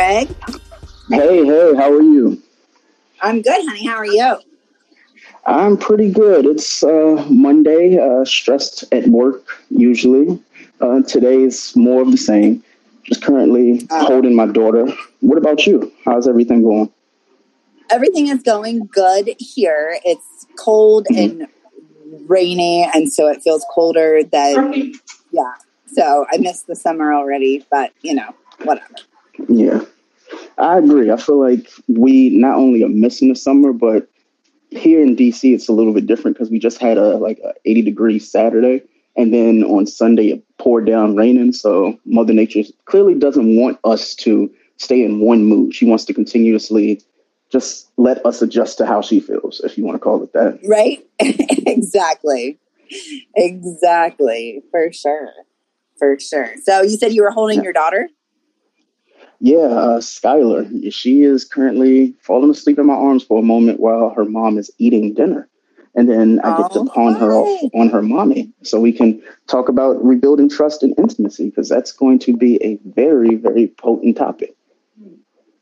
Greg. Hey, hey, how are you? I'm good, honey. How are you? I'm pretty good. It's uh, Monday, uh, stressed at work usually. Uh, today's more of the same. Just currently Uh. holding my daughter. What about you? How's everything going? Everything is going good here. It's cold and rainy, and so it feels colder than, yeah. So I missed the summer already, but you know, whatever. Yeah, I agree. I feel like we not only are missing the summer, but here in DC, it's a little bit different because we just had a like a 80 degree Saturday, and then on Sunday it poured down raining. So Mother Nature clearly doesn't want us to stay in one mood. She wants to continuously just let us adjust to how she feels, if you want to call it that. Right? exactly. Exactly. For sure. For sure. So you said you were holding your daughter? Yeah, uh, Skylar, she is currently falling asleep in my arms for a moment while her mom is eating dinner. And then I get to Oh, pawn her off on her mommy so we can talk about rebuilding trust and intimacy because that's going to be a very, very potent topic.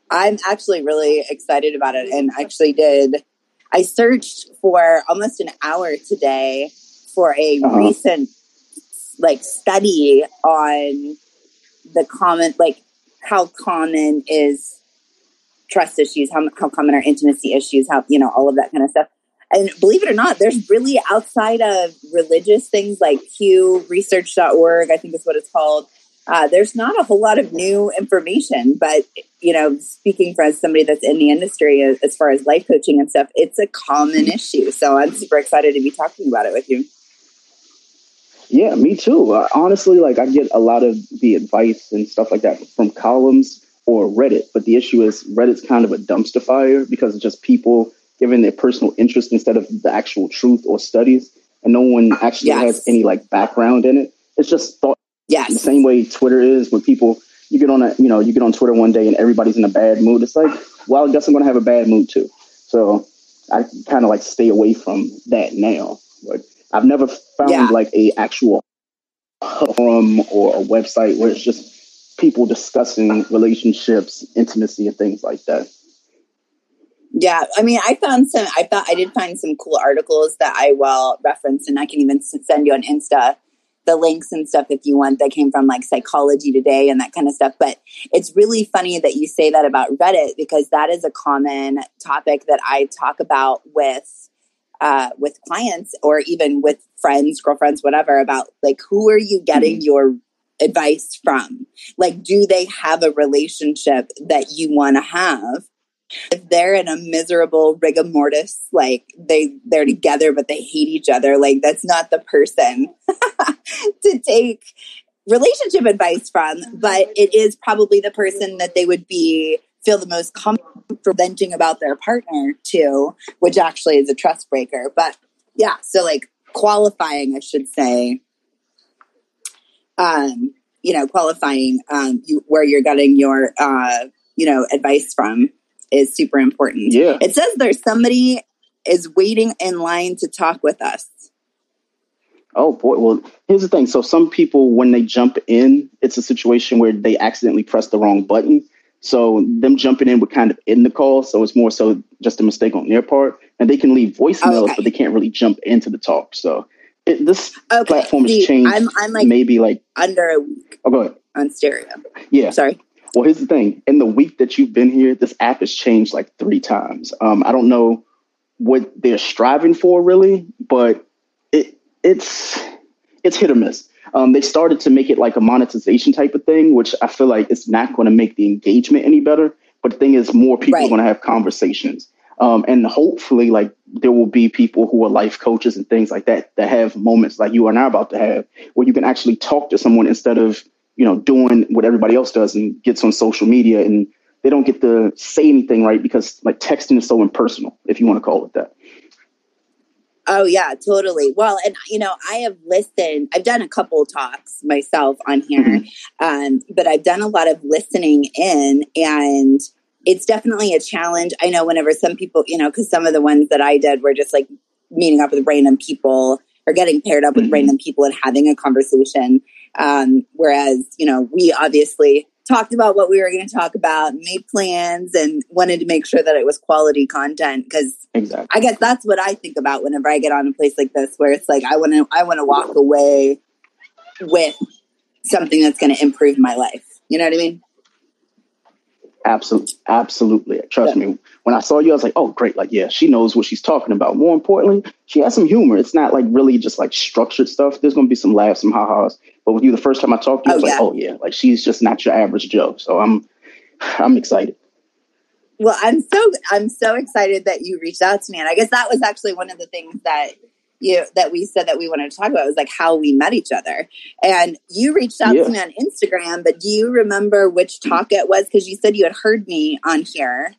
I'm actually really excited about it and actually did. I searched for almost an hour today for a Uh-huh. recent like study on the common like how common is trust issues, how how common are intimacy issues, how you know all of that kind of stuff. And believe it or not, there's really outside of religious things like Pew Research.org, I think is what it's called. Uh, there's not a whole lot of new information, but you know, speaking for as somebody that's in the industry as, as far as life coaching and stuff, it's a common issue. So I'm super excited to be talking about it with you. Yeah, me too. Uh, honestly, like I get a lot of the advice and stuff like that from columns or Reddit, but the issue is Reddit's kind of a dumpster fire because it's just people giving their personal interest instead of the actual truth or studies, and no one actually Yes. has any like background in it. It's just thought the same way Twitter is when people you get on a you know you get on Twitter one day and everybody's in a bad mood. It's like, well, I guess I'm gonna have a bad mood too. So I kind of like stay away from that now. But I've never found Yeah. like a actual forum or a website where it's just people discussing relationships, intimacy, and things like that. Yeah, I mean, I found some. I thought I did find some cool articles that I will reference, and I can even send you on Insta the links and stuff if you want. That came from like Psychology Today and that kind of stuff. But it's really funny that you say that about Reddit because that is a common topic that I talk about with uh, with clients or even with friends, girlfriends, whatever. About like who are you getting your advice from? Like, do they have a relationship that you want to have? if they're in a miserable rigor mortis, like they they're together but they hate each other, like that's not the person to take relationship advice from, but it is probably the person that they would be feel the most comfortable venting about their partner to, which actually is a trust breaker. But yeah, so like qualifying, I should say, um, you know, qualifying um, you, where you're getting your uh, you know advice from is super important. Yeah. It says there's somebody is waiting in line to talk with us. Oh boy. Well, here's the thing. So some people, when they jump in, it's a situation where they accidentally press the wrong button. So them jumping in would kind of end the call. So it's more so just a mistake on their part, and they can leave voicemails, Okay. but they can't really jump into the talk. So it, this Okay, platform has see, changed. I'm I'm like maybe like under a week oh, go ahead. on stereo. Yeah. Sorry. Well, here's the thing. In the week that you've been here, this app has changed like three times. Um, I don't know what they're striving for really, but it it's it's hit or miss. Um, they started to make it like a monetization type of thing, which I feel like it's not going to make the engagement any better. But the thing is, more people Right. are going to have conversations, um, and hopefully, like there will be people who are life coaches and things like that that have moments like you and I are about to have, where you can actually talk to someone instead of you know doing what everybody else does and gets on social media and they don't get to say anything right because like texting is so impersonal, if you want to call it that. Oh yeah, totally. Well, and you know, I have listened. I've done a couple talks myself on here, um, but I've done a lot of listening in, and it's definitely a challenge. I know whenever some people, you know, because some of the ones that I did were just like meeting up with random people or getting paired up with Mhm. random people and having a conversation. Um, whereas, you know, we obviously talked about what we were going to talk about, made plans, and wanted to make sure that it was quality content because exactly. I guess that's what I think about whenever I get on a place like this, where it's like I want to I want to walk away with something that's going to improve my life. You know what I mean? Absolutely, absolutely. Trust yeah. me. When I saw you, I was like, "Oh, great! Like, yeah, she knows what she's talking about." More importantly, she has some humor. It's not like really just like structured stuff. There's going to be some laughs, some ha-has. But with you, the first time I talked to you, oh, I was yeah. like, "Oh yeah, like she's just not your average Joe." So I'm, I'm excited. Well, I'm so I'm so excited that you reached out to me, and I guess that was actually one of the things that you that we said that we wanted to talk about was like how we met each other. And you reached out yeah. to me on Instagram, but do you remember which talk it was? Because you said you had heard me on here.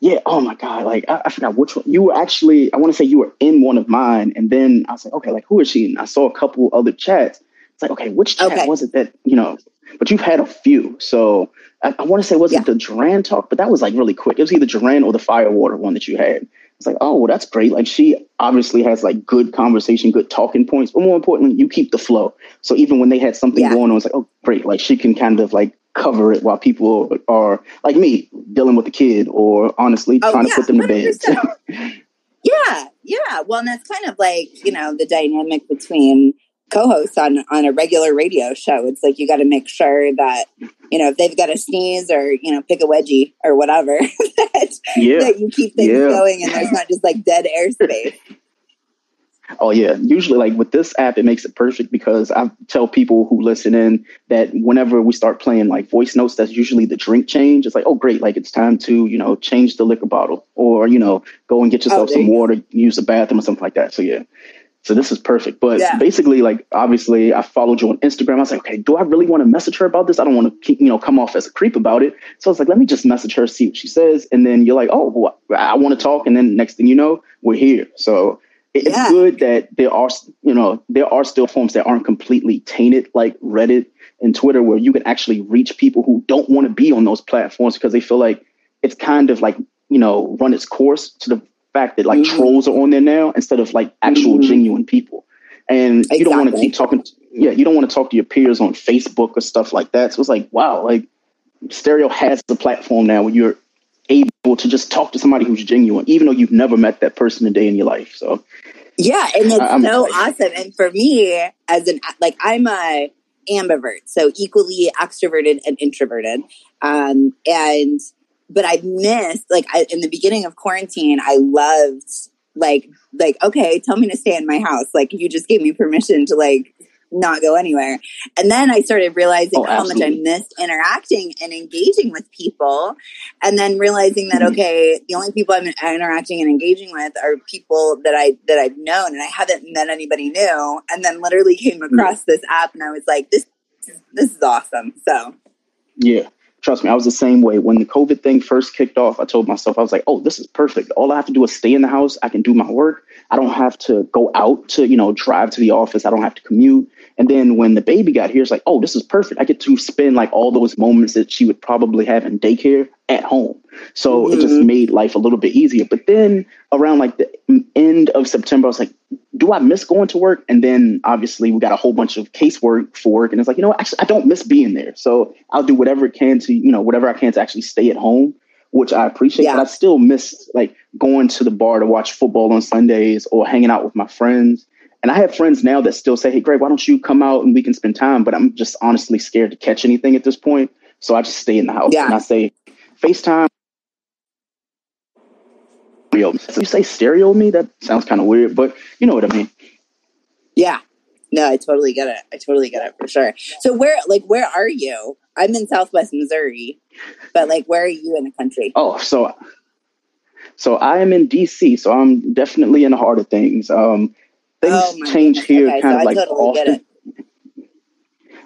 Yeah. Oh my God. Like I, I forgot which one. You were actually. I want to say you were in one of mine, and then I was like, okay, like who is she? And I saw a couple other chats. It's like, okay, which chat okay. was it that you know? But you've had a few, so I, I want to say was yeah. it the Duran talk? But that was like really quick. It was either Duran or the Firewater one that you had. It's like, oh, well, that's great. Like she obviously has like good conversation, good talking points, but more importantly, you keep the flow. So even when they had something yeah. going on, it's like, oh, great. Like she can kind of like cover it while people are like me dealing with the kid or honestly oh, trying yeah, to put them to bed. yeah, yeah. Well, and that's kind of like you know the dynamic between co-hosts on on a regular radio show. It's like you got to make sure that you know if they've got a sneeze or you know pick a wedgie or whatever that, yeah. that you keep things yeah. going and there's not just like dead airspace. Oh yeah, usually like with this app, it makes it perfect because I tell people who listen in that whenever we start playing like voice notes, that's usually the drink change. It's like, oh great, like it's time to you know change the liquor bottle or you know go and get yourself oh, some water, use the bathroom or something like that. So yeah, so this is perfect. But yeah. basically, like obviously, I followed you on Instagram. I was like, okay, do I really want to message her about this? I don't want to, keep, you know, come off as a creep about it. So I was like, let me just message her, see what she says, and then you're like, oh, well, I want to talk, and then next thing you know, we're here. So it's yeah. good that there are, you know, there are still forms that aren't completely tainted, like Reddit and Twitter, where you can actually reach people who don't want to be on those platforms because they feel like it's kind of like you know run its course to the fact that like mm-hmm. trolls are on there now instead of like actual mm-hmm. genuine people. And exactly. you don't want to keep talking. To, yeah, you don't want to talk to your peers on Facebook or stuff like that. So it's like, wow, like Stereo has the platform now where you're able to just talk to somebody who's genuine, even though you've never met that person a day in your life. So yeah, and it's I'm so awesome. And for me, as an like, I'm a ambivert, so equally extroverted and introverted. Um, and but I missed like I, in the beginning of quarantine, I loved like like okay, tell me to stay in my house. Like you just gave me permission to like not go anywhere. And then I started realizing oh, how much I missed interacting and engaging with people. And then realizing that, mm-hmm. okay, the only people I'm interacting and engaging with are people that I, that I've known and I haven't met anybody new. And then literally came mm-hmm. across this app and I was like, this, this is awesome. So yeah. Trust me, I was the same way. When the COVID thing first kicked off, I told myself, I was like, oh, this is perfect. All I have to do is stay in the house. I can do my work. I don't have to go out to, you know, drive to the office. I don't have to commute. And then when the baby got here, it's like, oh, this is perfect. I get to spend like all those moments that she would probably have in daycare at home. So mm-hmm. it just mm-hmm. made life a little bit easier. But then around like the end of September, I was like, do I miss going to work? And then obviously we got a whole bunch of casework for work. And it's like, you know, actually, I don't miss being there. So I'll do whatever it can to, you know, whatever I can to actually stay at home, which I appreciate. Yeah. But I still miss like going to the bar to watch football on Sundays or hanging out with my friends. And I have friends now that still say, hey, Greg, why don't you come out and we can spend time? But I'm just honestly scared to catch anything at this point. So I just stay in the house yeah. and I say, FaceTime. So you say stereo me? That sounds kind of weird, but you know what I mean. Yeah. No, I totally get it. I totally get it for sure. So where like where are you? I'm in Southwest Missouri, but like where are you in the country? Oh, so so I am in DC, so I'm definitely in the heart of things. Um things oh change goodness. here okay, kind so of like totally often.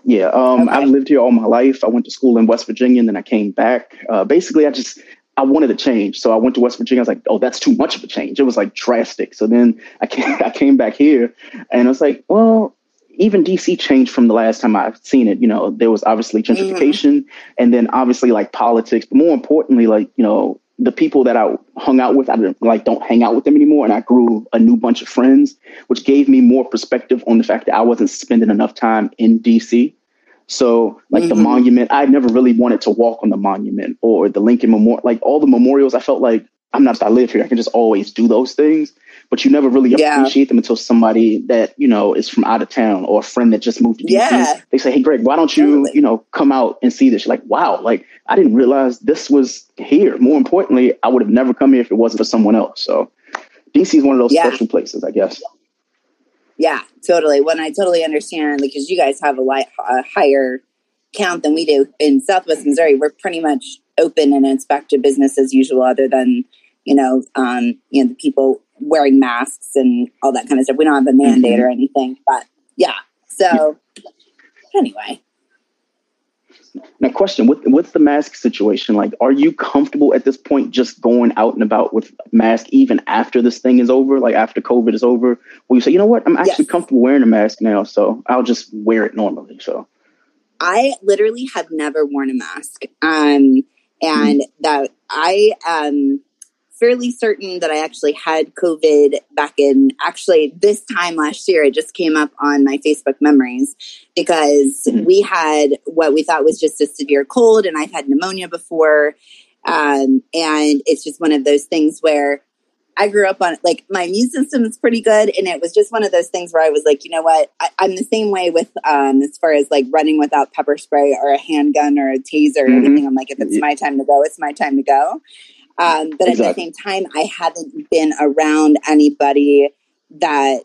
Yeah, um, okay. I've lived here all my life. I went to school in West Virginia, and then I came back. Uh, basically, I just I wanted to change, so I went to West Virginia. I was like, "Oh, that's too much of a change." It was like drastic. So then I came, I came back here, and I was like, "Well, even DC changed from the last time I've seen it. You know, there was obviously mm-hmm. gentrification, mm-hmm. and then obviously like politics, but more importantly, like you know, the people that I hung out with, I didn't, like don't hang out with them anymore, and I grew a new bunch of friends, which gave me more perspective on the fact that I wasn't spending enough time in DC. So, like mm-hmm. the monument, I never really wanted to walk on the monument or the Lincoln Memorial. Like all the memorials, I felt like I'm not. I live here. I can just always do those things, but you never really yeah. appreciate them until somebody that you know is from out of town or a friend that just moved to DC. Yeah. They say, "Hey, Greg, why don't you totally. you know come out and see this?" You're like, "Wow, like I didn't realize this was here." More importantly, I would have never come here if it wasn't for someone else. So, DC is one of those yeah. special places, I guess. Yeah, totally. When I totally understand, because you guys have a, light, a higher count than we do in Southwest Missouri, we're pretty much open and inspect business as usual, other than you know, um, you know, the people wearing masks and all that kind of stuff. We don't have a mandate mm-hmm. or anything, but yeah. So anyway. Now, question: with with the mask situation, like, are you comfortable at this point just going out and about with mask even after this thing is over, like after COVID is over? Will you say, you know what, I'm actually yes. comfortable wearing a mask now, so I'll just wear it normally? So, I literally have never worn a mask, um, and mm that I um fairly certain that I actually had COVID back in actually this time last year. It just came up on my Facebook memories because mm-hmm. we had what we thought was just a severe cold, and I've had pneumonia before. Um, and it's just one of those things where I grew up on like my immune system is pretty good, and it was just one of those things where I was like, you know what, I, am the same way with um, as far as like running without pepper spray or a handgun or a taser or mm-hmm. anything. I'm like, if it's my time to go, it's my time to go. Um, but exactly. at the same time, I haven't been around anybody that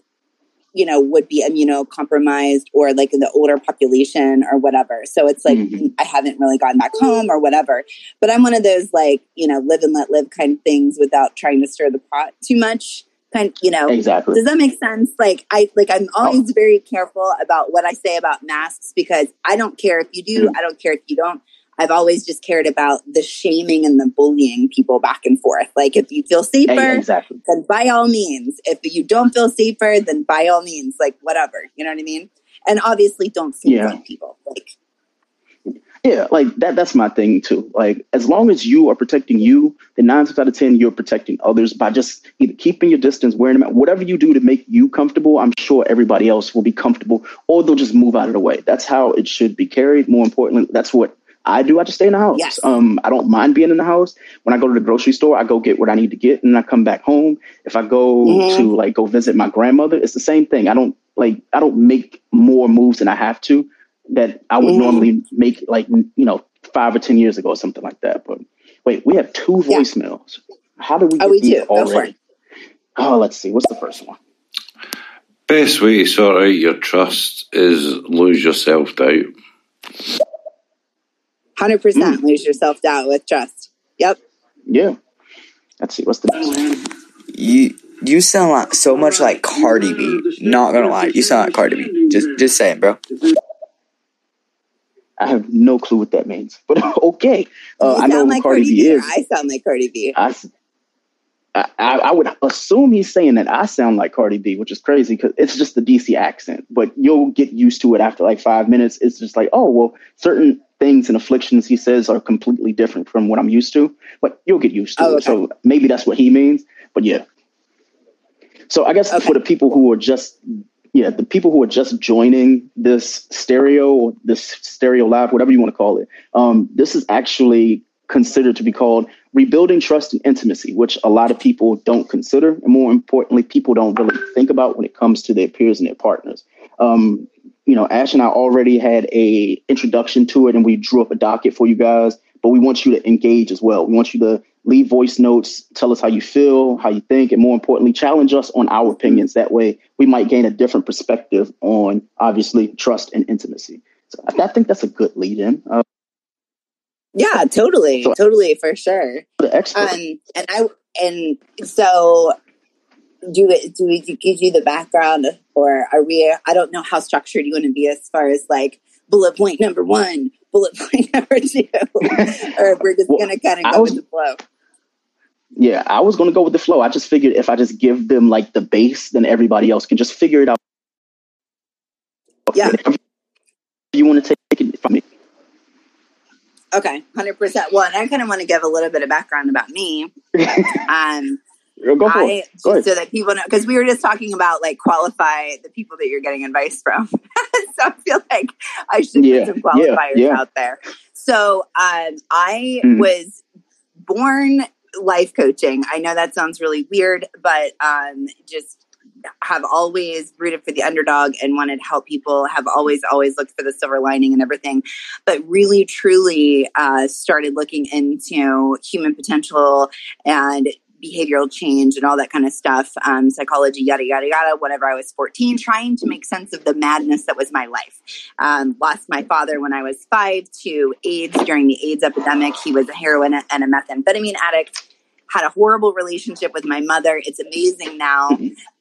you know would be immunocompromised or like in the older population or whatever. So it's like mm-hmm. I haven't really gone back home or whatever. But I'm one of those like you know live and let live kind of things without trying to stir the pot too much. Kind you know exactly. Does that make sense? Like I like I'm always oh. very careful about what I say about masks because I don't care if you do. Mm-hmm. I don't care if you don't. I've always just cared about the shaming and the bullying people back and forth. Like, if you feel safer, exactly. then by all means. If you don't feel safer, then by all means, like, whatever. You know what I mean? And obviously, don't sneak yeah. people. Like, yeah, like that. That's my thing too. Like, as long as you are protecting you, then nine times out of ten, you're protecting others by just either keeping your distance, wearing them out, whatever you do to make you comfortable. I'm sure everybody else will be comfortable, or they'll just move out of the way. That's how it should be carried. More importantly, that's what I do. I just stay in the house. Yes. Um, I don't mind being in the house. When I go to the grocery store, I go get what I need to get, and I come back home. If I go mm-hmm. to like go visit my grandmother, it's the same thing. I don't like I don't make more moves than I have to that I would mm-hmm. normally make like you know five or ten years ago or something like that. But wait, we have two voicemails. Yeah. How do we? Oh, we do. Already? Oh, let's see. What's the first one? Best way to sort out your trust is lose yourself doubt. Hundred percent, mm. lose your self doubt with trust. Yep. Yeah. Let's see. What's the best You you sound like so much like Cardi B. Not gonna lie, you sound like Cardi B. Just just saying, bro. I have no clue what that means, but okay. Uh, I know like Cardi, Cardi B, B is. I sound like Cardi B. I, I, I, would assume he's saying that I sound like Cardi B, which is crazy because it's just the DC accent. But you'll get used to it after like five minutes. It's just like, oh well, certain things and afflictions he says are completely different from what I'm used to, but you'll get used to oh, it. So maybe that's what he means. But yeah. So I guess okay. for the people who are just yeah, the people who are just joining this stereo, this stereo live, whatever you want to call it, um, this is actually considered to be called rebuilding trust and intimacy, which a lot of people don't consider, and more importantly, people don't really think about when it comes to their peers and their partners. Um, you know, Ash and I already had a introduction to it, and we drew up a docket for you guys. But we want you to engage as well. We want you to leave voice notes, tell us how you feel, how you think, and more importantly, challenge us on our opinions. That way, we might gain a different perspective on obviously trust and intimacy. So I, think that's a good lead in. Uh, yeah, totally, so, totally for sure. The expert. Um, and I and so do it do we give you the background or are we i don't know how structured you want to be as far as like bullet point number one bullet point number two or we're just well, gonna kind of go was, with the flow. Yeah i was gonna go with the flow. I just figured if i just give them like the base then everybody else can just figure it out. Yeah. You want to take it from me. Okay 100% well i kind of want to give a little bit of background about me. Um Go for it. Go so that people know, because we were just talking about like qualify the people that you're getting advice from. so I feel like I should Yeah, put some qualifiers yeah. out there. So um, I Mhm. was born life coaching. I know that sounds really weird, but um, just have always rooted for the underdog and wanted to help people. Have always, always looked for the silver lining and everything. But really, truly uh, started looking into human potential and behavioral change and all that kind of stuff, um, psychology, yada, yada, yada, whenever I was 14, trying to make sense of the madness that was my life. Um, lost my father when I was five to AIDS during the AIDS epidemic. He was a heroin and a methamphetamine addict. Had a horrible relationship with my mother. It's amazing now.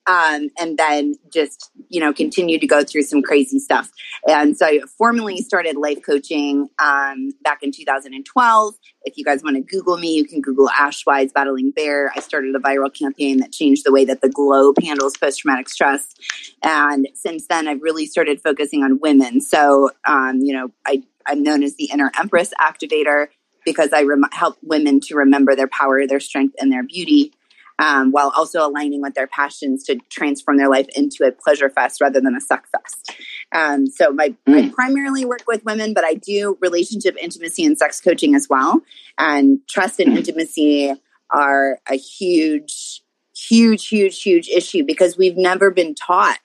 Um, and then just, you know, continued to go through some crazy stuff. And so I formally started life coaching um, back in 2012. If you guys want to Google me, you can Google Ash Wise Battling Bear. I started a viral campaign that changed the way that the globe handles post traumatic stress. And since then, I've really started focusing on women. So, um, you know, I, I'm known as the Inner Empress Activator because I rem- help women to remember their power, their strength, and their beauty. Um, while also aligning with their passions to transform their life into a pleasure fest rather than a suck fest. Um, so my, I Mm. primarily work with women, but I do relationship intimacy and sex coaching as well. And trust and intimacy are a huge, huge, huge, huge issue because we've never been taught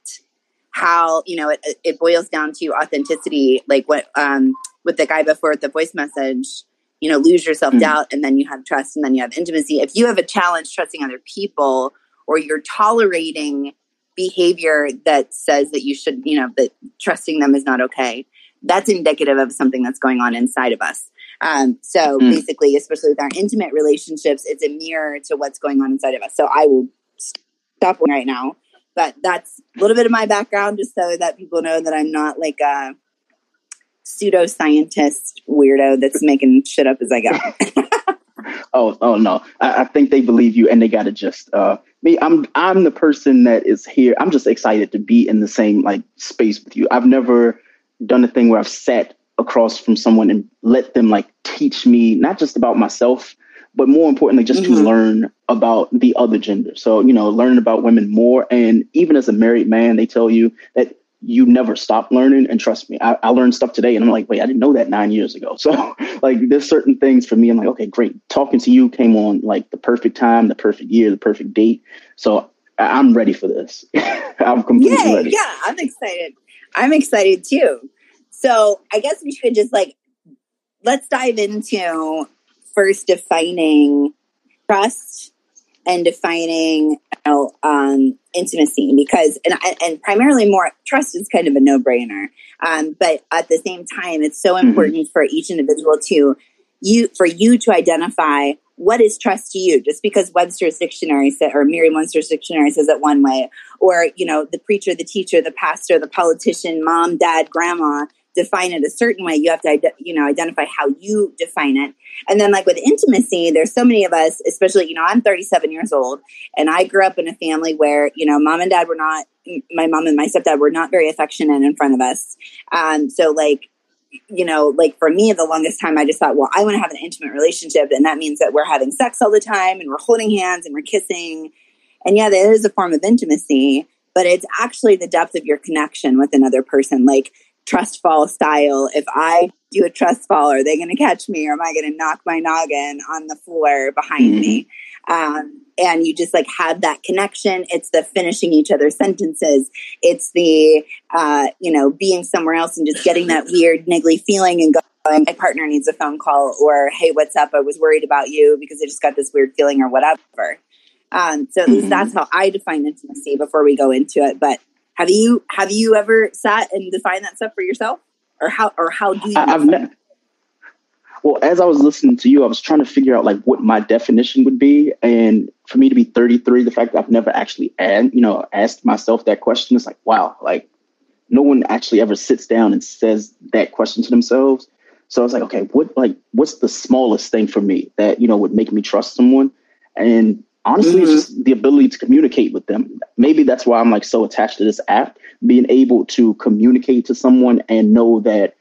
how you know it, it boils down to authenticity. Like what um, with the guy before the voice message, you know, lose your self doubt, and then you have trust, and then you have intimacy. If you have a challenge trusting other people, or you're tolerating behavior that says that you should, you know, that trusting them is not okay, that's indicative of something that's going on inside of us. Um, so Mm. basically, especially with our intimate relationships, it's a mirror to what's going on inside of us. So I will stop right now. But that's a little bit of my background, just so that people know that I'm not like a pseudoscientist weirdo that's making shit up as I go. Oh, oh no! I, I think they believe you, and they gotta just uh, me. I'm I'm the person that is here. I'm just excited to be in the same like space with you. I've never done a thing where I've sat across from someone and let them like teach me not just about myself, but more importantly, just Mhm. to learn about the other gender. So you know, learn about women more, and even as a married man, they tell you that you never stop learning. And trust me, I, I learned stuff today, and I'm like, wait, I didn't know that nine years ago. So like, there's certain things for me. I'm like, okay, great. Talking to you came on like the perfect time, the perfect year, the perfect date. So I'm ready for this. I'm completely Yay, ready. yeah, I'm excited. I'm excited too. So I guess we should just like let's dive into first defining trust and defining you know, um, intimacy because and and primarily more trust is kind of a no brainer. Um, but at the same time, it's so Mhm. important for each individual to you for you to identify what is trust to you. Just because Webster's dictionary said, or Merriam-Webster's dictionary says it one way, or you know the preacher, the teacher, the pastor, the politician, mom, dad, grandma define it a certain way. You have to you know identify how you define it. And then like with intimacy, there's so many of us, especially you know I'm 37 years old, and I grew up in a family where you know mom and dad were not my mom and my stepdad were not very affectionate in front of us. Um, so like you know, like for me, the longest time I just thought, well, I want to have an intimate relationship. And that means that we're having sex all the time and we're holding hands and we're kissing. And yeah, that is a form of intimacy, but it's actually the depth of your connection with another person, like trust fall style. If I do a trust fall, are they going to catch me or am I going to knock my noggin on the floor behind me? Um, and you just like have that connection. It's the finishing each other's sentences. It's the, uh, you know, being somewhere else and just getting that weird niggly feeling and going, my partner needs a phone call or, hey, what's up? I was worried about you because I just got this weird feeling or whatever. Um, so at least Mhm. that's how I define intimacy before we go into it. But have you have you ever sat and defined that stuff for yourself, or how or how do you? I, define ne- well, as I was listening to you, I was trying to figure out like what my definition would be, and for me to be 33, the fact that I've never actually, ad, you know, asked myself that question is like, wow, like no one actually ever sits down and says that question to themselves. So I was like, okay, what like what's the smallest thing for me that you know would make me trust someone? And honestly, Mhm. it's just the ability to communicate with them. Maybe that's why I'm like so attached to this app, being able to communicate to someone and know that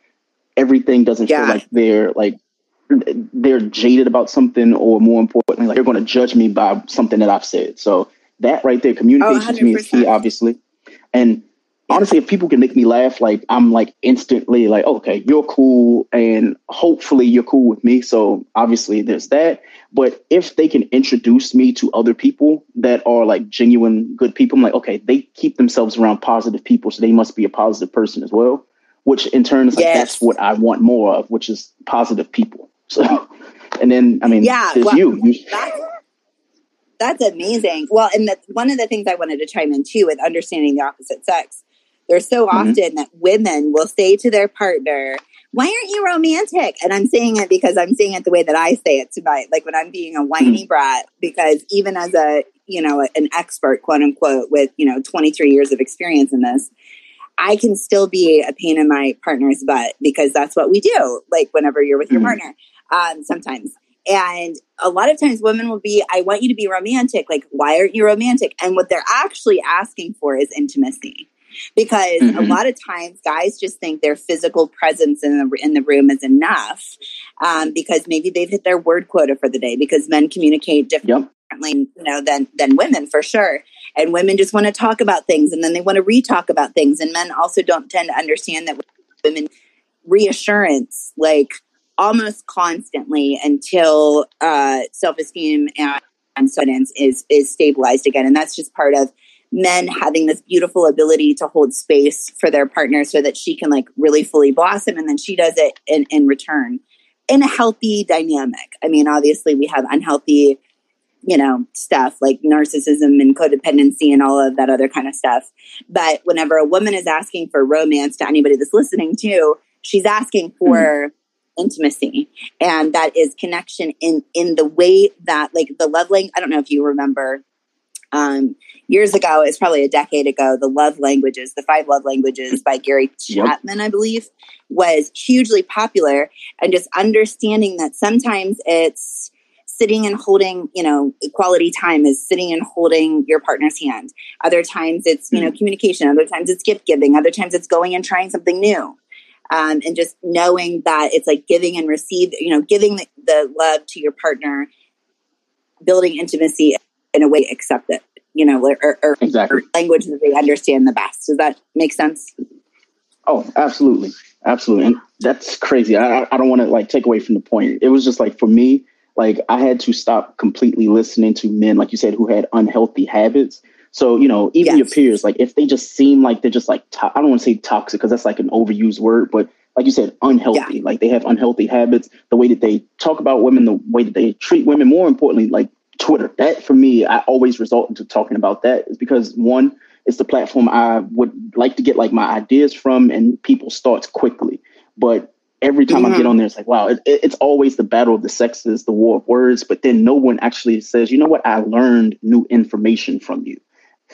everything doesn't Yeah. feel like they're like they're jaded about something or more importantly like they're going to judge me by something that i've said so that right there communication to me is key obviously and honestly, if people can make me laugh, like I'm like instantly like, okay, you're cool, and hopefully you're cool with me. So obviously there's that. But if they can introduce me to other people that are like genuine good people, I'm like, okay, they keep themselves around positive people, so they must be a positive person as well. Which in turn is like Yes. that's what I want more of, which is positive people. So, and then I mean, Yeah, there's well, you. That's, that's amazing. Well, and that one of the things I wanted to chime in too with understanding the opposite sex, there's so Mhm. often that women will say to their partner, "Why aren't you romantic?" And I'm saying it because I'm saying it the way that I say it tonight, like when I'm being a whiny brat. Because even as a you know an expert, quote unquote, with you know 23 years of experience in this. I can still be a pain in my partner's butt because that's what we do. Like whenever you're with your Mhm. partner, um, sometimes. And a lot of times women will be, I want you to be romantic. Like, why aren't you romantic? And what they're actually asking for is intimacy. Because a Mhm. lot of times guys just think their physical presence in the, in the room is enough um, because maybe they've hit their word quota for the day because men communicate differently yep. you know, than than women for sure. And women just want to talk about things, and then they want to re-talk about things. And men also don't tend to understand that women reassurance like almost constantly until uh, self-esteem and, and confidence is is stabilized again. And that's just part of men having this beautiful ability to hold space for their partner so that she can like really fully blossom and then she does it in, in return in a healthy dynamic. I mean, obviously we have unhealthy you know, stuff like narcissism and codependency and all of that other kind of stuff. But whenever a woman is asking for romance to anybody that's listening to, she's asking mm-hmm. for intimacy. And that is connection in in the way that like the love language I don't know if you remember um years ago, it's probably a decade ago, the love languages, the five love languages by Gary Yep. Chapman, I believe, was hugely popular and just understanding that sometimes it's sitting and holding, you know, quality time is sitting and holding your partner's hand. Other times it's, you know, communication. Other times it's gift giving. Other times it's going and trying something new. Um, and just knowing that it's like giving and receive, you know, giving the, the love to your partner, building intimacy in a way accept it, you know, or, or, or language that they understand the best. Does that make sense? Oh, absolutely, absolutely, and that's crazy. I, I- don't want to like take away from the point. It was just like for me, like I had to stop completely listening to men, like you said, who had unhealthy habits. So you know, even your peers, like if they just seem like they're just like to- I don't want to say toxic because that's like an overused word, but like you said, unhealthy. Like they have unhealthy habits, the way that they talk about women, the way that they treat women. More importantly, like Twitter. That for me, I always result into talking about that is because one, it's the platform I would like to get like my ideas from, and people starts quickly. But every time I get on there, it's like, wow, it, it- it's always the battle of the sexes, the war of words. But then no one actually says, you know what? I learned new information from you.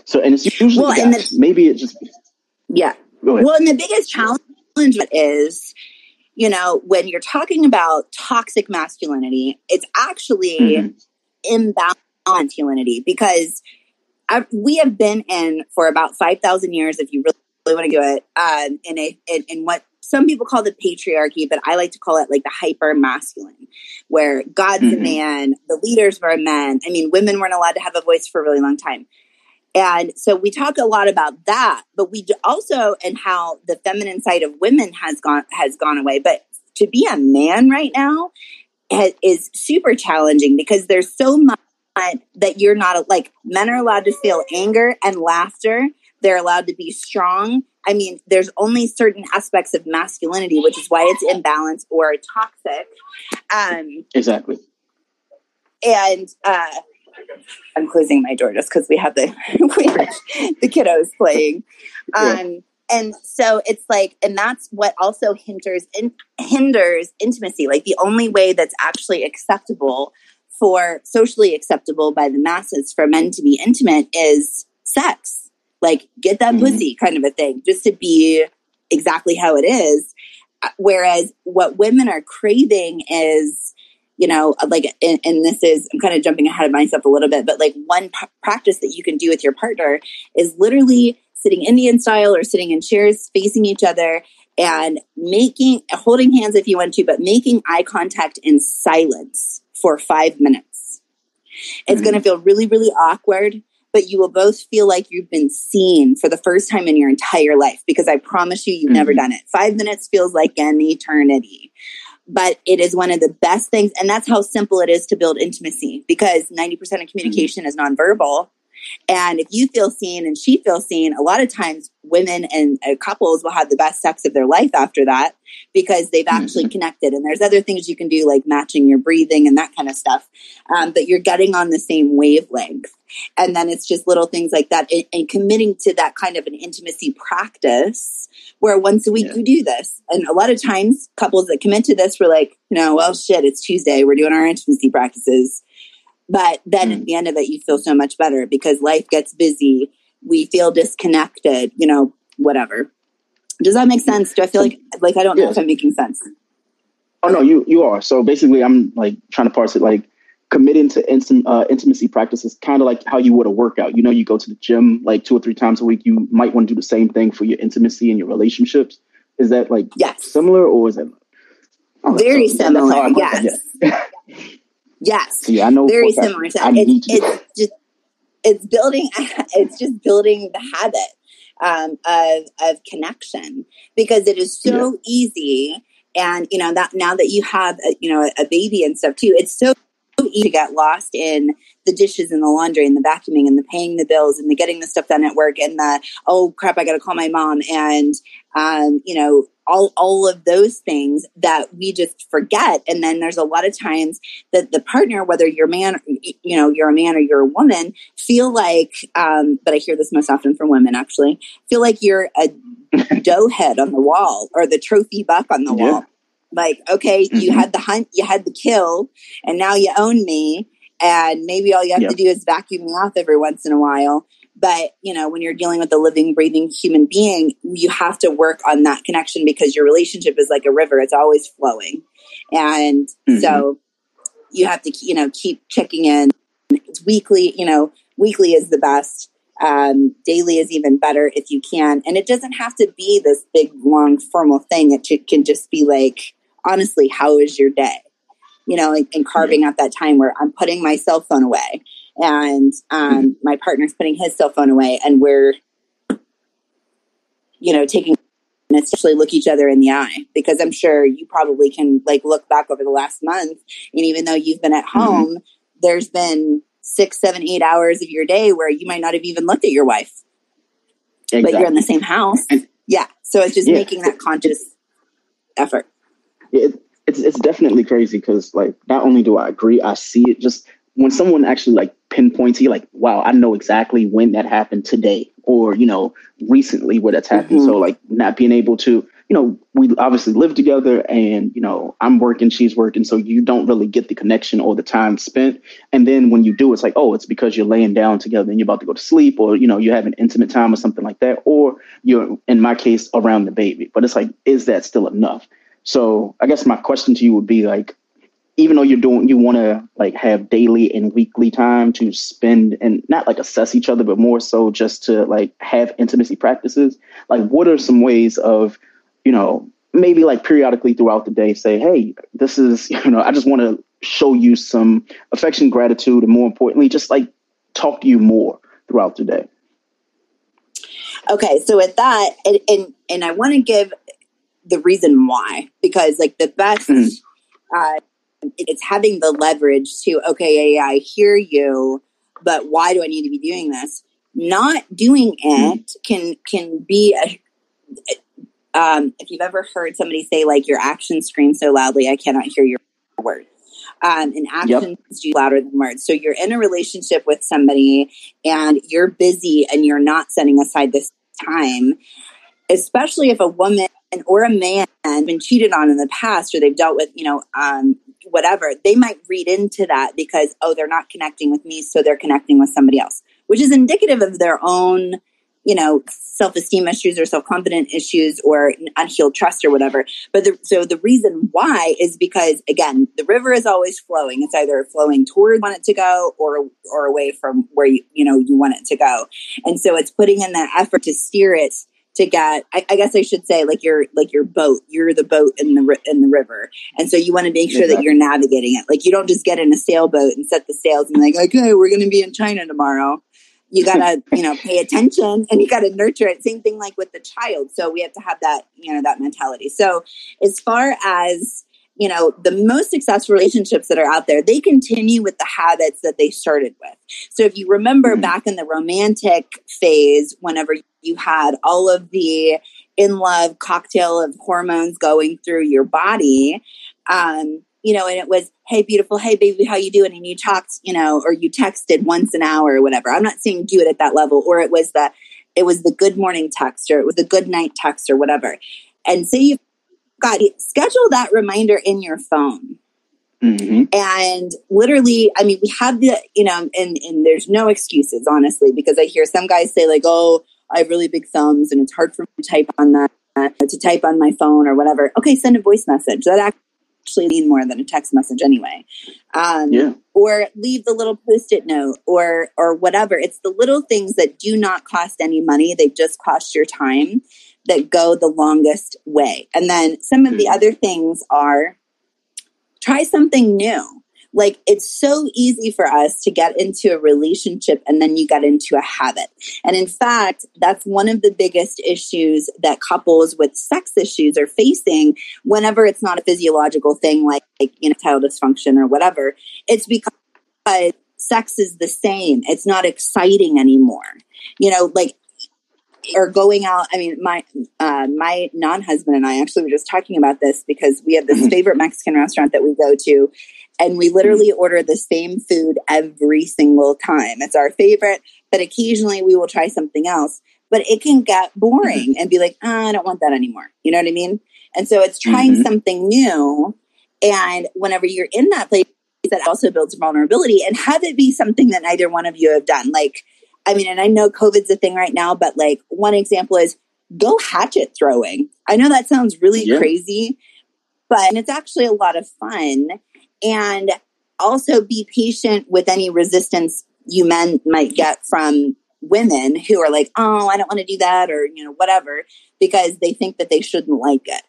So, and it's usually Well, the and guys. maybe it just Yeah. Well, and the biggest challenge is, you know, when you're talking about toxic masculinity, it's actually Mhm. Imbalanced humanity because I, we have been in for about 5,000 years, if you really, really want to do it, um, in, a, in, in what some people call the patriarchy, but I like to call it like the hyper masculine, where God's a Mhm. man, the leaders were men. I mean, women weren't allowed to have a voice for a really long time. And so we talk a lot about that, but we also and how the feminine side of women has gone has gone away. But to be a man right now is super challenging because there's so much that you're not like men are allowed to feel anger and laughter. They're allowed to be strong. I mean, there's only certain aspects of masculinity, which is why it's imbalanced or toxic. Um, exactly. and uh, I'm closing my door just because we have the we have the kiddos playing. Um, and so it's like, and that's what also hinders in, hinders intimacy. Like the only way that's actually acceptable for socially acceptable by the masses for men to be intimate is sex. Like get that Mhm. pussy kind of a thing, just to be exactly how it is. Uh, Whereas what women are craving is you know, like, and, and this is, I'm kind of jumping ahead of myself a little bit, but like one p- practice that you can do with your partner is literally sitting Indian style or sitting in chairs facing each other and making, holding hands if you want to, but making eye contact in silence for five minutes. It's Mhm. going to feel really, really awkward, but you will both feel like you've been seen for the first time in your entire life because I promise you, you've never Mhm. done it. Five minutes feels like an eternity. But it is one of the best things, and that's how simple it is to build intimacy because 90% of communication is nonverbal. And if you feel seen and she feels seen, a lot of times women and uh, couples will have the best sex of their life after that because they've actually connected. And there's other things you can do like matching your breathing and that kind of stuff. Um, but you're getting on the same wavelength. And then it's just little things like that and, and committing to that kind of an intimacy practice where once a week Yeah. you do this. And a lot of times couples that commit to this were like, you know, well, shit, it's Tuesday. We're doing our intimacy practices. But then at Mm. the end of it, you feel so much better because life gets busy. We feel disconnected, you know, whatever. Does that make sense? Do I feel like like I don't know if I'm making sense? Oh no, you you are. So basically, I'm like trying to parse it. Like committing to intim- uh, intimacy practices, kind of like how you would a workout. You know, you go to the gym like two or three times a week. You might want to do the same thing for your intimacy and your relationships. Is that like Yes. similar, or is it Oh, Very similar, at it. yes. Yeah, I know. very for a fact similar to that. It's, it's just it's building it's just building the habit um, of of connection because it is so easy and you know that now that you have a, you know a baby and stuff too it's so easy to get lost in the dishes and the laundry and the vacuuming and the paying the bills and the getting the stuff done at work and the oh crap I got to call my mom. And um, you know all all of those things that we just forget. And then there's a lot of times that the partner whether you're a man you know you're a man or you're a woman feel like um, but i hear this most often from women actually feel like you're a doe head on the wall or the trophy buck on the Yeah. wall like okay you had the hunt you had the kill and now you own me and maybe all you have Yeah. to do is vacuum me off every once in a while. But you know when you're dealing with a living breathing human being you have to work on that connection because your relationship is like a river. It's always flowing. And Mhm. so you have to you know keep checking in. It's weekly you know weekly is the best. Um, daily is even better if you can. And it doesn't have to be this big long formal thing. It can just be like honestly how is your day? You know and, and carving mm-hmm. out that time where i'm putting my cell phone away and um, mm-hmm. my partner's putting his cell phone away and we're you know taking to actually look each other in the eye because i'm sure you probably can like look back over the last month and even though you've been at mm-hmm. home there's been six seven eight hours of your day where you might not have even looked at your wife. But you're in the same house. And- yeah. So it's just Yeah. making that conscious effort it, it's it's definitely crazy because like not only do I agree, I see it just when someone actually like pinpoints you like, wow, I know exactly when that happened today or you know recently where that's happened. Mhm. So like not being able to, you know, we obviously live together and you know I'm working, she's working, so you don't really get the connection or the time spent. And then when you do, it's like, oh, it's because you're laying down together and you're about to go to sleep, or you know you have an intimate time or something like that, or you're in my case around the baby. But it's like, is that still enough? So I guess my question to you would be like, even though you're doing, you want to like have daily and weekly time to spend and not like assess each other, but more so just to like have intimacy practices. Like, what are some ways of, you know, maybe like periodically throughout the day, say, hey, this is, you know, I just want to show you some affection, gratitude, and more importantly, just like talk to you more throughout the day. Okay, so with that, and and, and I want to give the reason why because like the best, Mhm. uh, it's having the leverage to okay, yeah, yeah, I hear you, but why do I need to be doing this? Not doing it can can be a. Um, if you've ever heard somebody say like your actions scream so loudly, I cannot hear your word. Um, and actions do louder than words. So you're in a relationship with somebody and you're busy and you're not setting aside this time, especially if a woman or a man been cheated on in the past or they've dealt with, you know, um, whatever, they might read into that because, oh, they're not connecting with me, so they're connecting with somebody else, which is indicative of their own, you know, self esteem issues or self confidence issues or unhealed trust or whatever. But the, so the reason why is because, again, the river is always flowing. It's either flowing toward want it to go or, or away from where you, you know, you want it to go. And so it's putting in that effort to steer it to get I, I guess I should say like your like your boat. You're the boat in the in the river. And so you want to make sure that you're navigating it. Like you don't just get in a sailboat and set the sails and like okay we're going to be in China tomorrow. You gotta you know pay attention and you gotta nurture it. Same thing like with the child. So we have to have that you know that mentality. So as far as you know the most successful relationships that are out there they continue with the habits that they started with so if you remember mm-hmm. back in the romantic phase whenever you had all of the in love cocktail of hormones going through your body um, you know, and it was, hey, beautiful, hey, baby, how you doing? And you talked, you know, or you texted once an hour or whatever. I'm not saying do it at that level. Or it was the, it was the good morning text or it was the good night text or whatever. And say you've got, schedule that reminder in your phone. Mm-hmm. And literally, I mean, we have the, you know, and, and there's no excuses, honestly, because I hear some guys say, like, oh, I have really big thumbs and it's hard for me to type on that, uh, to type on my phone or whatever. Okay, send a voice message. That actually mean more than a text message anyway. Um, yeah. Or leave the little post-it note or or whatever. It's the little things that do not cost any money. They just cost your time that go the longest way. And then some of the mm-hmm. other things are try something new like it's so easy for us to get into a relationship and then you get into a habit. And in fact, that's one of the biggest issues that couples with sex issues are facing whenever it's not a physiological thing like, like you know, child dysfunction or whatever. It's because sex is the same. It's not exciting anymore. You know, like or going out. I mean, my uh, my non husband and I actually were just talking about this because we have this mm-hmm. favorite Mexican restaurant that we go to, and we literally mm-hmm. order the same food every single time. It's our favorite, but occasionally we will try something else. But it can get boring mm-hmm. and be like, oh, I don't want that anymore. You know what I mean? And so it's trying mm-hmm. something new. And whenever you're in that place, that also builds vulnerability and have it be something that neither one of you have done. Like, I mean, and I know COVID's a thing right now, but like one example is go hatchet throwing. I know that sounds really yeah. crazy, but it's actually a lot of fun and also be patient with any resistance you men might get from women who are like, oh, I don't want to do that, or you know, whatever, because they think that they shouldn't like it.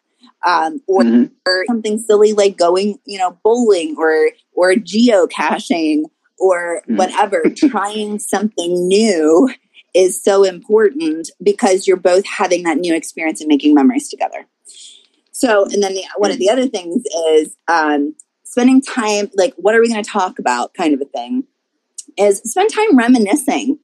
Um, or, mm-hmm. or something silly like going, you know, bowling or or geocaching or mm-hmm. whatever. trying something new is so important because you're both having that new experience and making memories together. So, and then the, one of the other things is um, spending time, like, what are we going to talk about kind of a thing, is spend time reminiscing.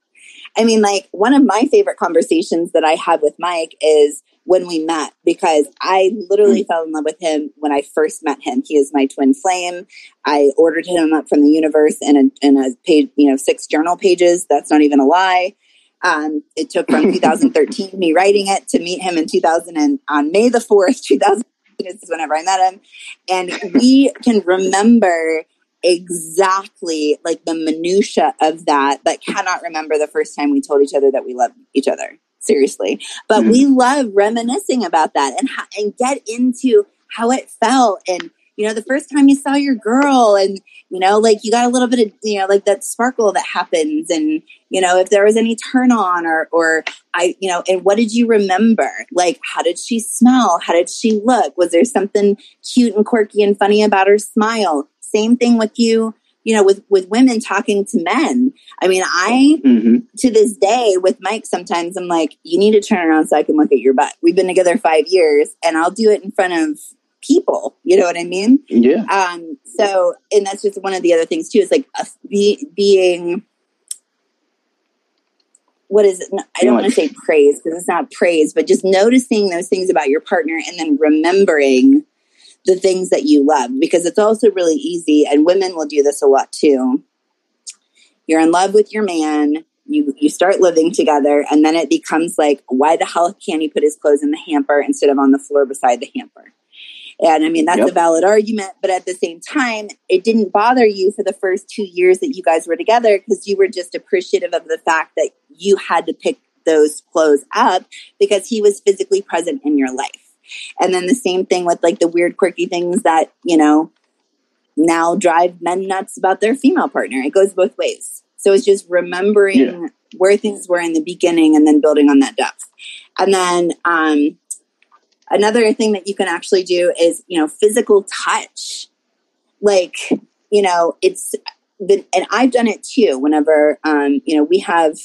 I mean, like, one of my favorite conversations that I have with Mike is when we met because I literally mm. fell in love with him when I first met him. He is my twin flame. I ordered him up from the universe in a, in a page, you know, six journal pages. That's not even a lie. Um, it took from 2013 me writing it to meet him in 2000 and on May the 4th, 2000 This is whenever I met him. And we can remember exactly like the minutia of that, but cannot remember the first time we told each other that we love each other. Seriously. But mm-hmm. we love reminiscing about that and, and get into how it felt and you know, the first time you saw your girl and, you know, like you got a little bit of, you know, like that sparkle that happens and, you know, if there was any turn on or, or I, you know, and what did you remember? Like, how did she smell? How did she look? Was there something cute and quirky and funny about her smile? Same thing with you, you know, with, with women talking to men. I mean, I, mm-hmm. to this day with Mike, sometimes I'm like, you need to turn around so I can look at your butt. We've been together five years and I'll do it in front of people. You know what I mean? Yeah. Um, so, and that's just one of the other things too. Is like be, being. What is it? I don't want to say praise because it's not praise, but just noticing those things about your partner and then remembering the things that you love because it's also really easy, and women will do this a lot too. You're in love with your man, you you start living together and then it becomes like why the hell can't he put his clothes in the hamper instead of on the floor beside the hamper and I mean, that's yep. a valid argument. But at the same time, it didn't bother you for the first two years that you guys were together because you were just appreciative of the fact that you had to pick those clothes up because he was physically present in your life. And then the same thing with like the weird, quirky things that, you know, now drive men nuts about their female partner. It goes both ways. So it's just remembering yeah. where things were in the beginning and then building on that depth. And then, um, Another thing that you can actually do is, you know, physical touch. Like, you know, it's been, and I've done it too. Whenever, um, you know, we have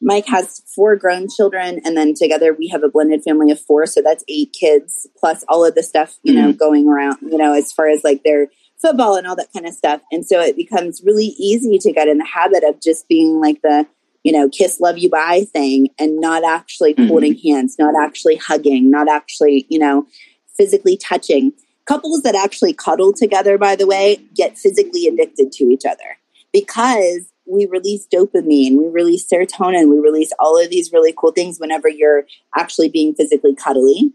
Mike has four grown children, and then together we have a blended family of four. So that's eight kids, plus all of the stuff, you know, going around, you know, as far as like their football and all that kind of stuff. And so it becomes really easy to get in the habit of just being like the, you know, kiss, love you, bye thing and not actually Mhm. holding hands, not actually hugging, not actually, you know, physically touching. Couples that actually cuddle together, by the way, get physically addicted to each other because we release dopamine, we release serotonin, we release all of these really cool things whenever you're actually being physically cuddly.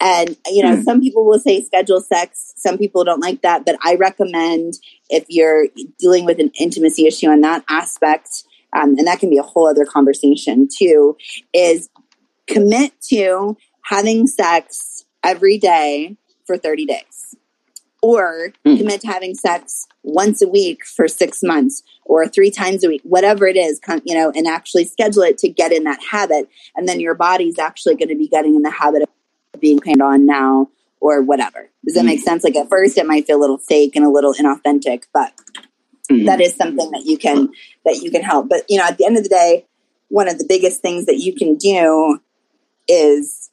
And, you know, Mm. some people will say schedule sex. Some people don't like that. But I recommend if you're dealing with an intimacy issue on that aspect, um, and that can be a whole other conversation too, is commit to having sex every day for 30 days. Or Mm. commit to having sex once a week for six months or three times a week, whatever it is, you know, and actually schedule it to get in that habit. And then your body's actually going to be getting in the habit of being painted on now or whatever. Does that Mm. make sense? Like at first it might feel a little fake and a little inauthentic, but Mhm. that is something that you can that you can help. But you know, at the end of the day, one of the biggest things that you can do is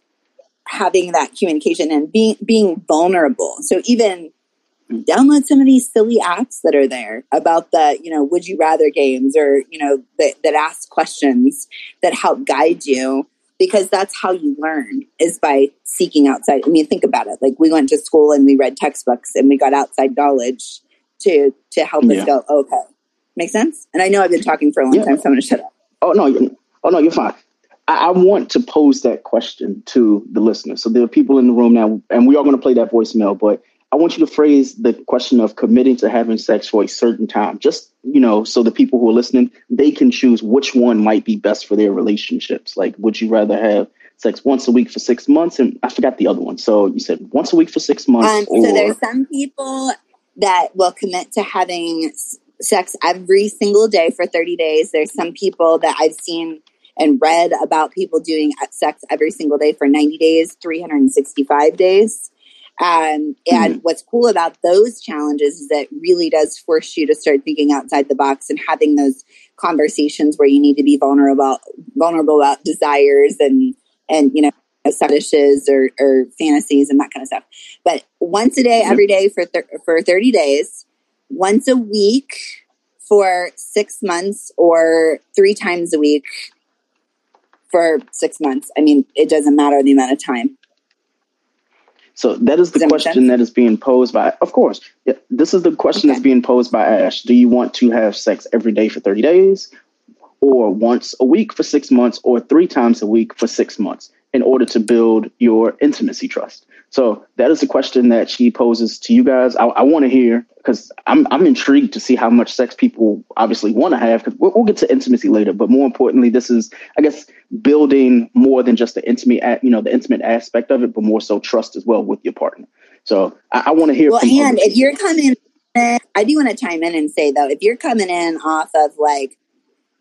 having that communication and being being vulnerable. So even download some of these silly apps that are there about the you know would you rather games or you know that, that ask questions that help guide you because that's how you learn is by seeking outside i mean think about it like we went to school and we read textbooks and we got outside knowledge to to help Yeah. us go oh, okay make sense and i know i've been talking for a long Yeah. time so i'm going to shut up Oh no, you- oh no, you're fine. I, I want to pose that question to the listeners. So there are people in the room now, and we are going to play that voicemail. But I want you to phrase the question of committing to having sex for a certain time. Just you know, so the people who are listening, they can choose which one might be best for their relationships. Like, would you rather have sex once a week for six months? And I forgot the other one. So you said once a week for six months, Um, or so there's some people that will commit to having sex every single day for 30 days. There's some people that I've seen and read about people doing sex every single day for 90 days, 365 days. Um, and what's cool about those challenges is that it really does force you to start thinking outside the box and having those conversations where you need to be vulnerable, vulnerable about desires and, and, you know, fetishes or, or fantasies and that kind of stuff. But once a day, every day for thir- for thirty days, once a week for six months, or three times a week for six months. I mean, it doesn't matter the amount of time. So that is the that question that is being posed by, of course, yeah, this is the question Okay. that's being posed by Ash. Do you want to have sex every day for 30 days, or once a week for six months, or three times a week for six months in order to build your intimacy trust? So that is the question that she poses to you guys. I, I want to hear because I'm I'm intrigued to see how much sex people obviously want to have. Because we'll, we'll get to intimacy later, but more importantly, this is I guess building more than just the intimate, you know, the intimate aspect of it, but more so trust as well with your partner. So I, I want to hear. Well, and if you're coming in, I do want to chime in and say though, if you're coming in off of like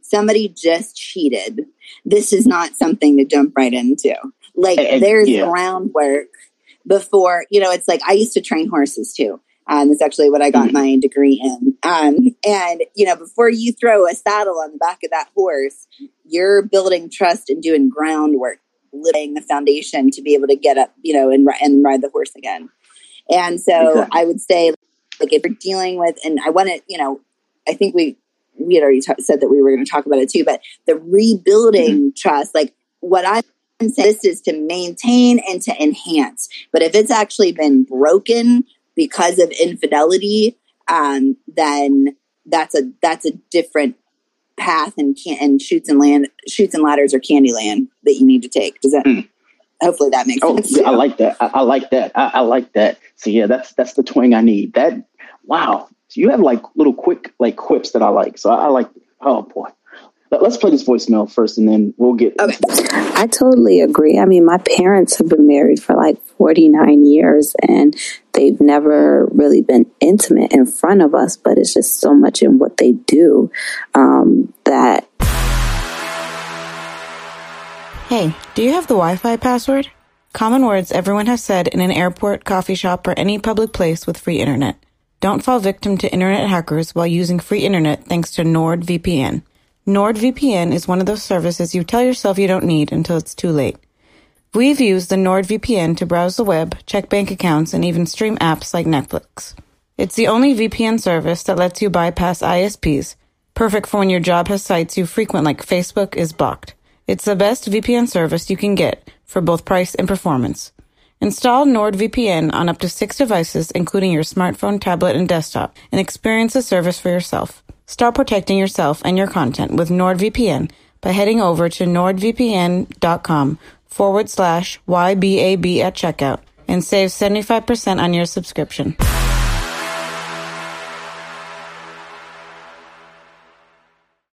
somebody just cheated, this is not something to jump right into. Like Eh, eh, there's yeah. groundwork before, you know, it's like I used to train horses too. Um, that's actually what I got Mhm. my degree in. Um, and you know, before you throw a saddle on the back of that horse, you're building trust and doing groundwork, laying the foundation to be able to get up, you know, and, and ride the horse again. And so Exactly. I would say, like, if you're dealing with, and I want to, you know, I think we we had already ta- said that we were going to talk about it too, but the rebuilding trust, like what I'm saying, this is to maintain and to enhance. But if it's actually been broken because of infidelity, um, then that's a that's a different path and can and shoots and land Chutes and Ladders or candy land that you need to take. Does that? Mm. Hopefully that makes Oh, sense. yeah, I like that. I, I like that. I, I like that. So yeah, that's that's the twang I need. That wow. So you have like little quick like quips that I like. So I, I like. Oh boy. Let, us play this voicemail first, and then we'll get. Okay. I totally agree. I mean, my parents have been married for like 49 years and they've never really been intimate in front of us, but it's just so much in what they do um, that Hey, do you have the Wi Fi password? Common words everyone has said in an airport, coffee shop, or any public place with free internet. Don't fall victim to internet hackers while using free internet thanks to NordVPN. NordVPN is one of those services you tell yourself you don't need until it's too late. We've used the NordVPN to browse the web, check bank accounts, and even stream apps like Netflix. It's the only VPN service that lets you bypass ISPs, perfect for when your job has sites you frequent like Facebook is blocked. It's the best VPN service you can get for both price and performance. Install NordVPN on up to six devices, including your smartphone, tablet, and desktop, and experience the service for yourself. Start protecting yourself and your content with NordVPN by heading over to nordvpn.com forward slash YBAB at checkout and save 75% on your subscription.